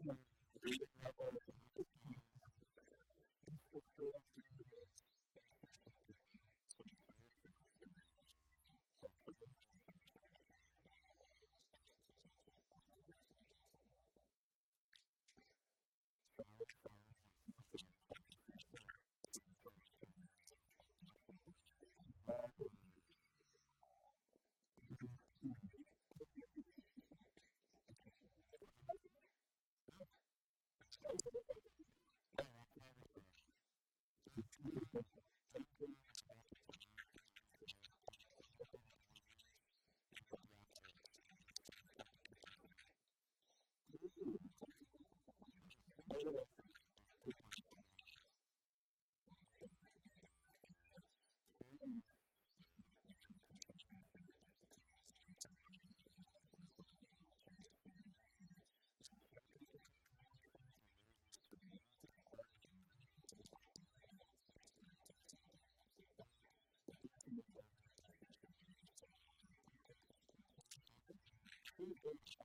Thank you. um ponto só.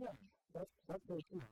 yeah, that's that's very true.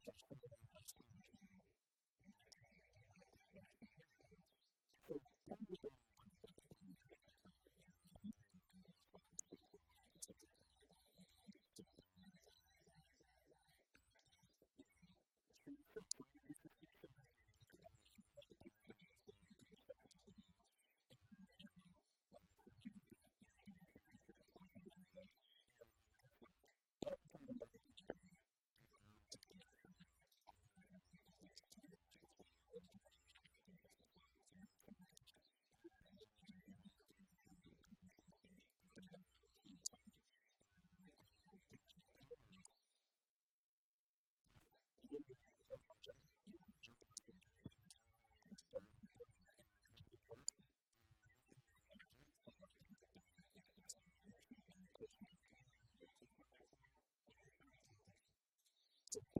的展示出来。to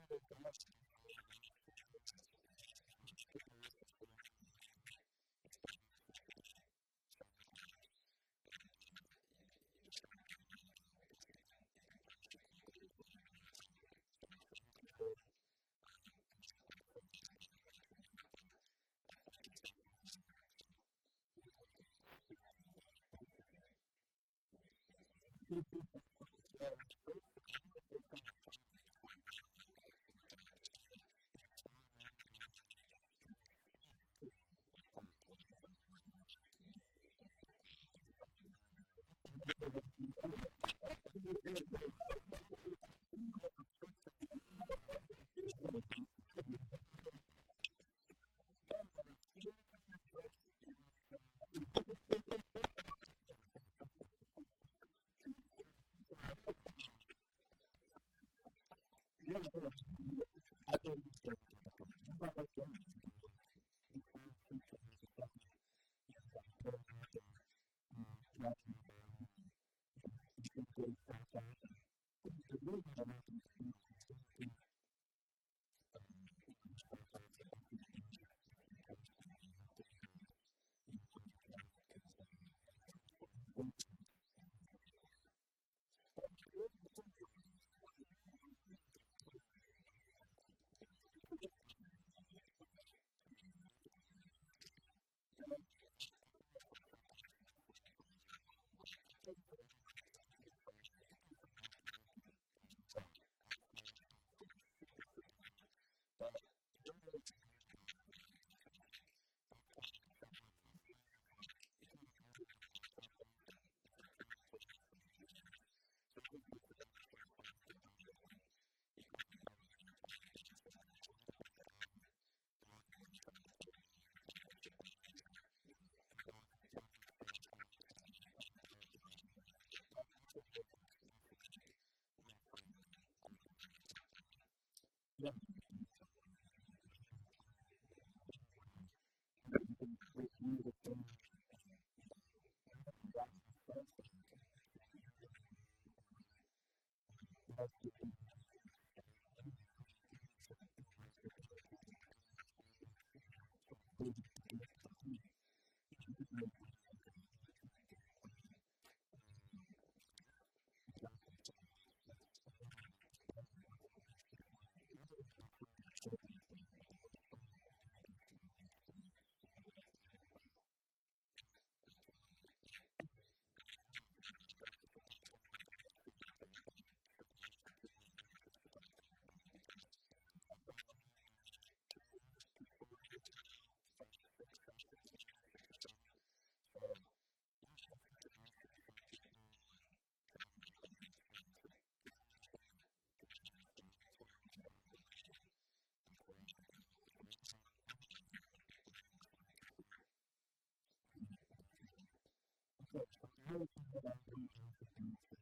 puede tomarse 他们这个产业，他就是这个，他把它做。Pero es de este,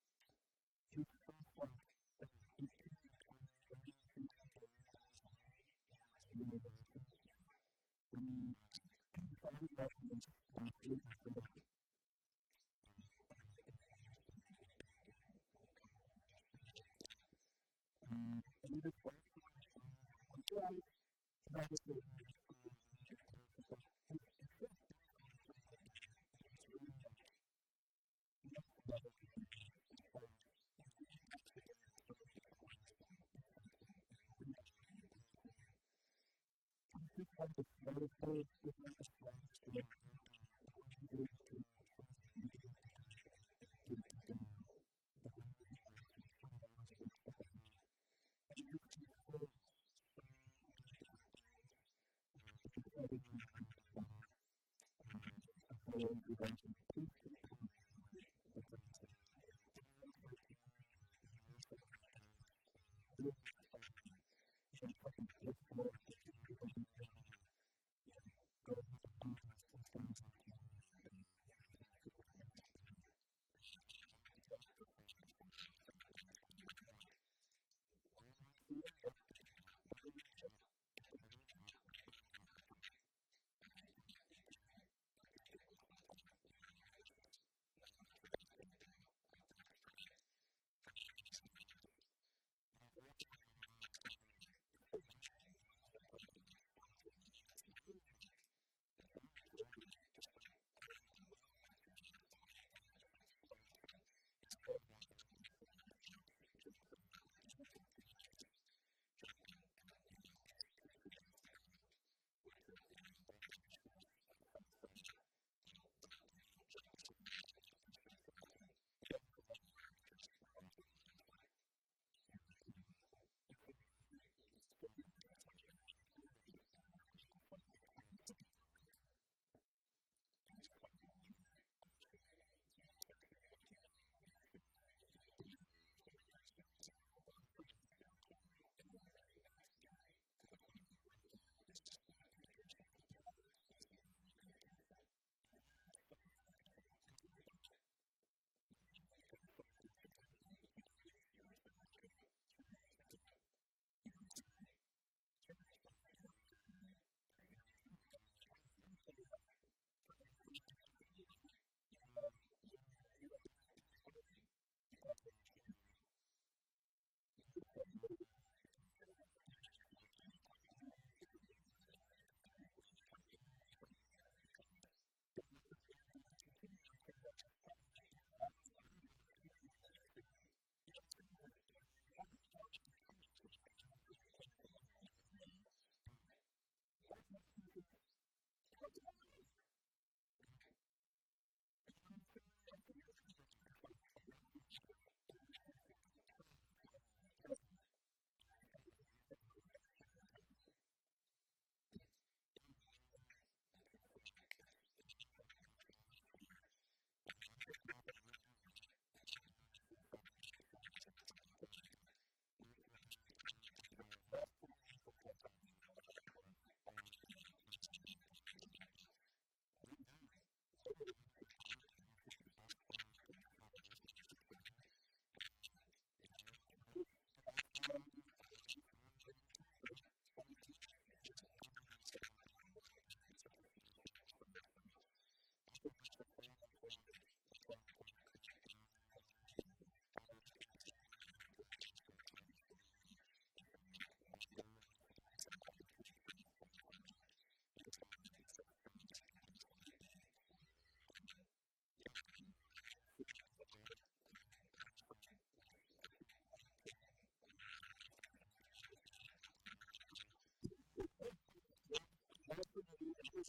kind of meditate different things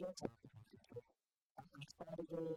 to, I'm starting to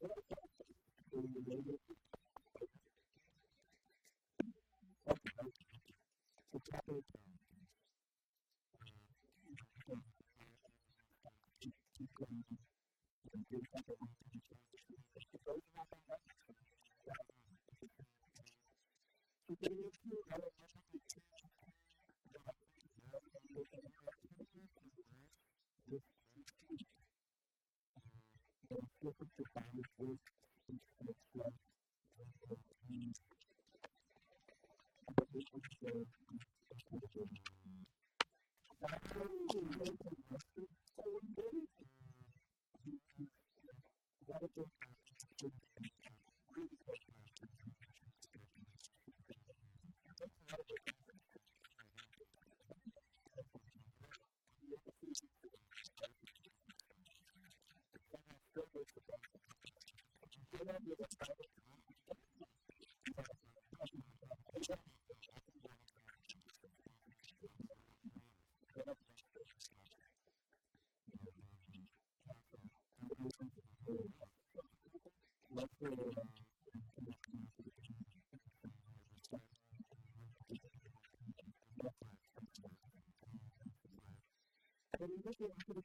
thì different defined with each of the twelve dreams. The position is But in this one, I could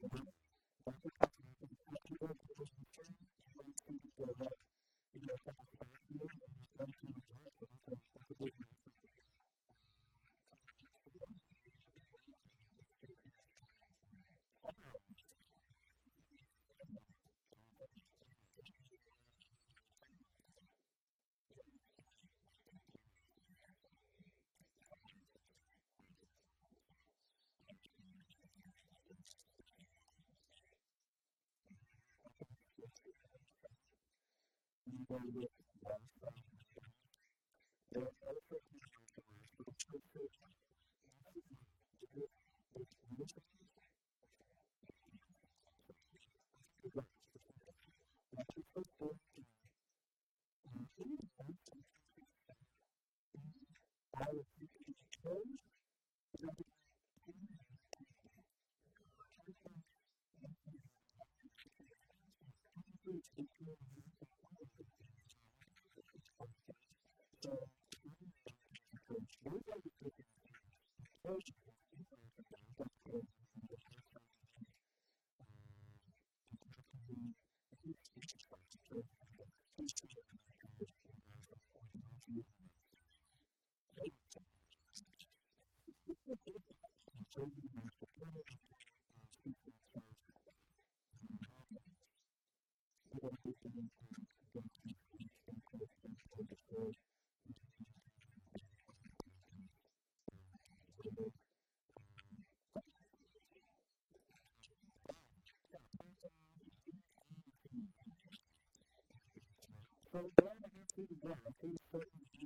Thank you. There is no first name to us, but should certainly So then I have to do that.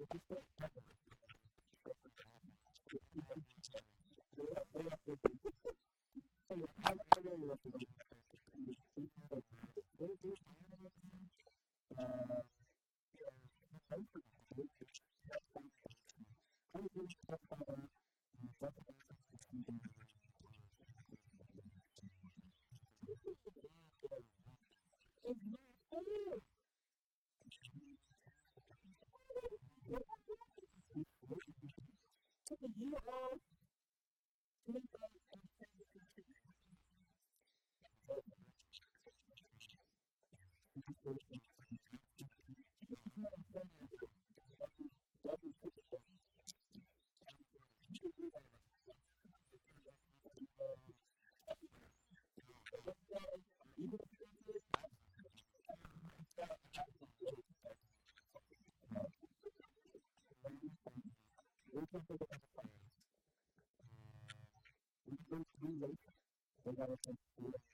I, I really love the you are. lugares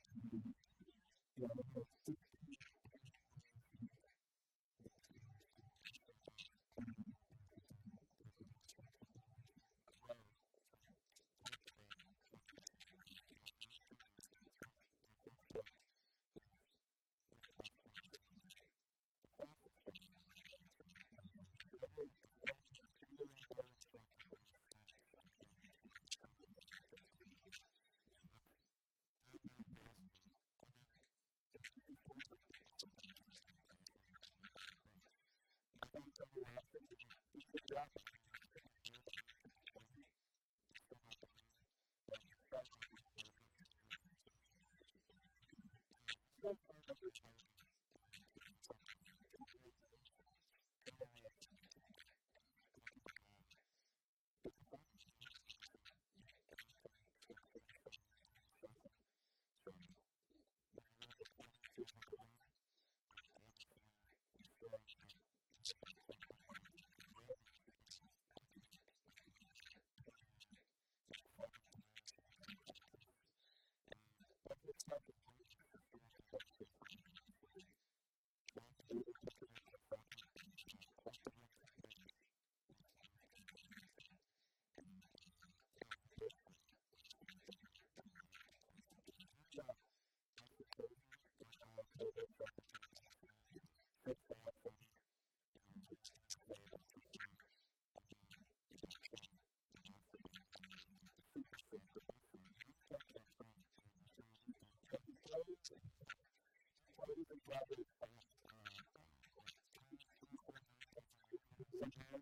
Thank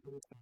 you.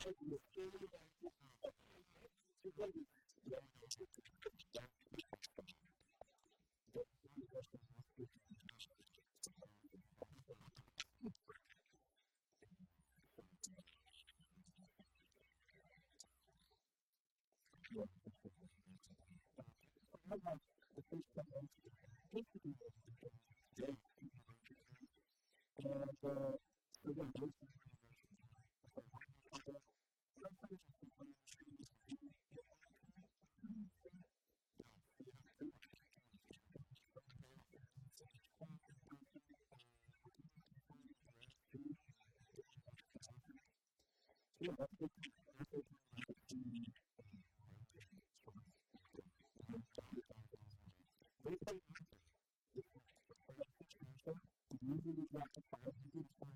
I think usually like to find people from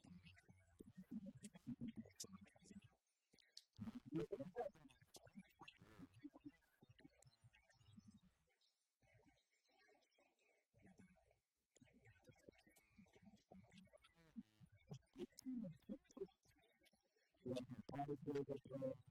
Thank you.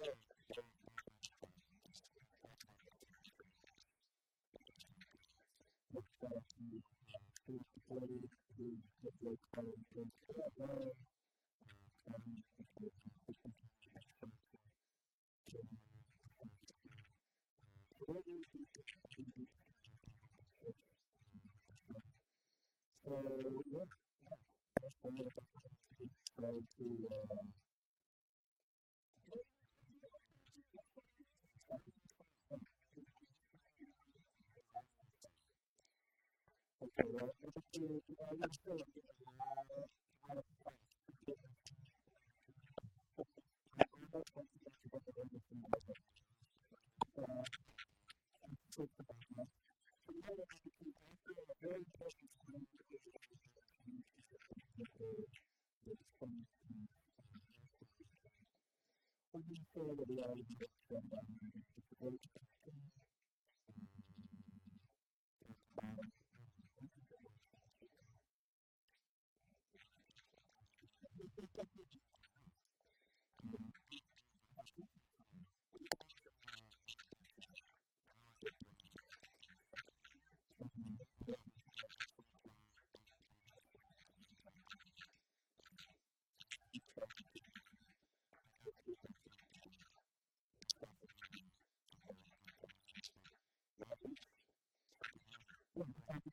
try to uh, Okay, well, if it's, uh, you. know, I'm still,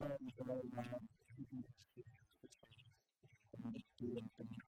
Thank you.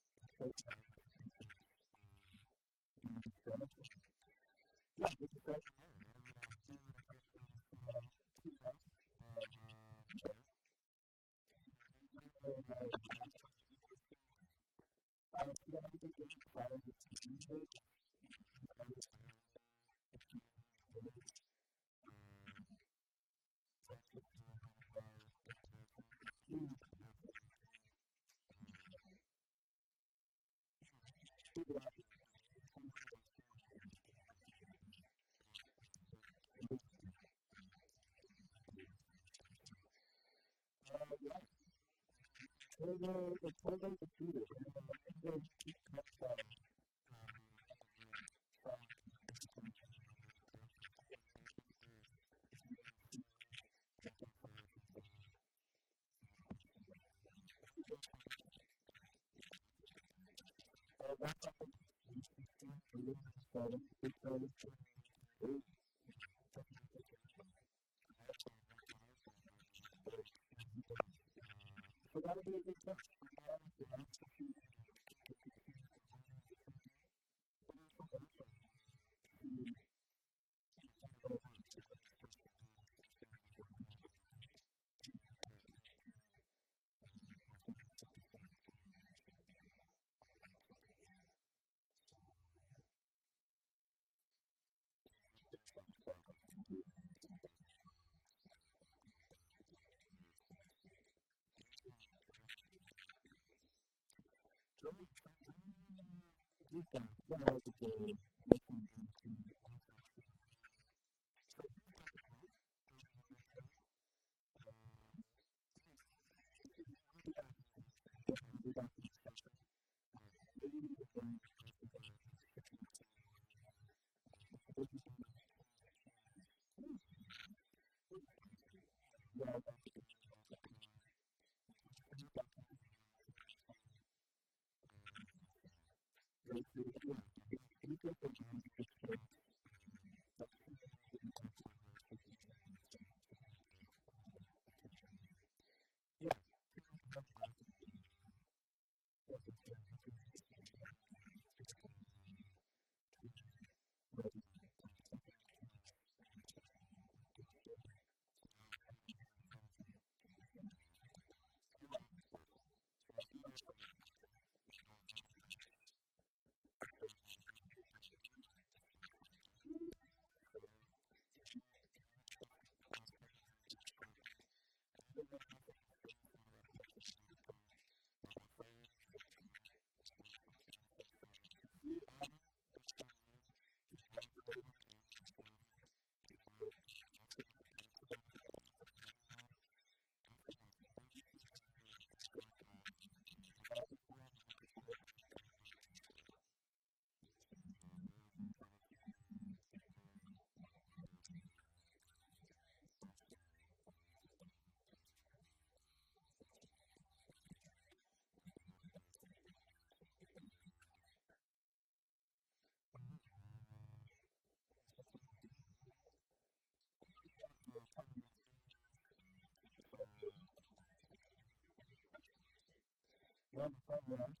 Friday, Tuesday, further, the further the shooter, and then keep up from, from uh, that's something you can see really starting because it's So that would be a la estructura, el You understand what I'm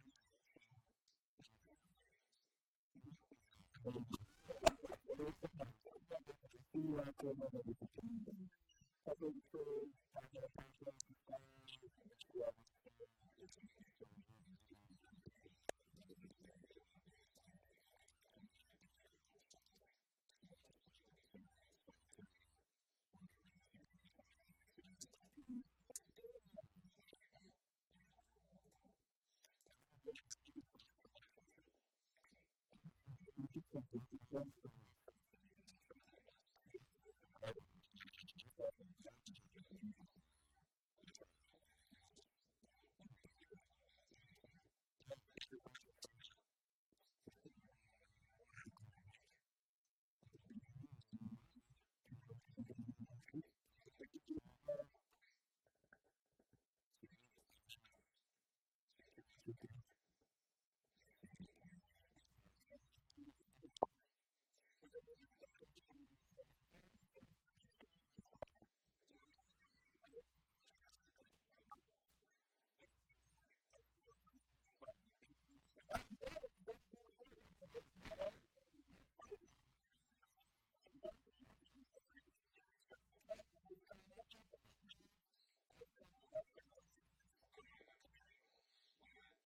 mother. That's what we